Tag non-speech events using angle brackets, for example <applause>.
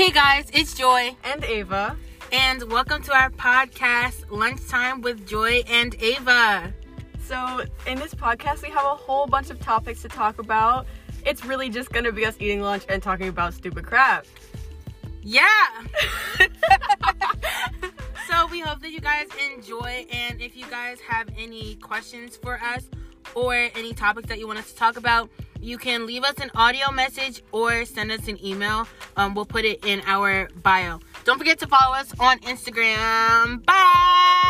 Hey guys, it's Joy, and Ava. and welcome to our podcast, Lunchtime with Joy and Ava. So, in this podcast, we have a whole bunch of topics to talk about. It's really just gonna be us eating lunch and talking about stupid crap. Yeah! <laughs> so we hope that you guys enjoy, and if you guys have any questions for us or any topics that you want us to talk about, you can leave us an audio message or send us an email. Um, we'll put it in our bio. Don't forget to follow us on Instagram. Bye!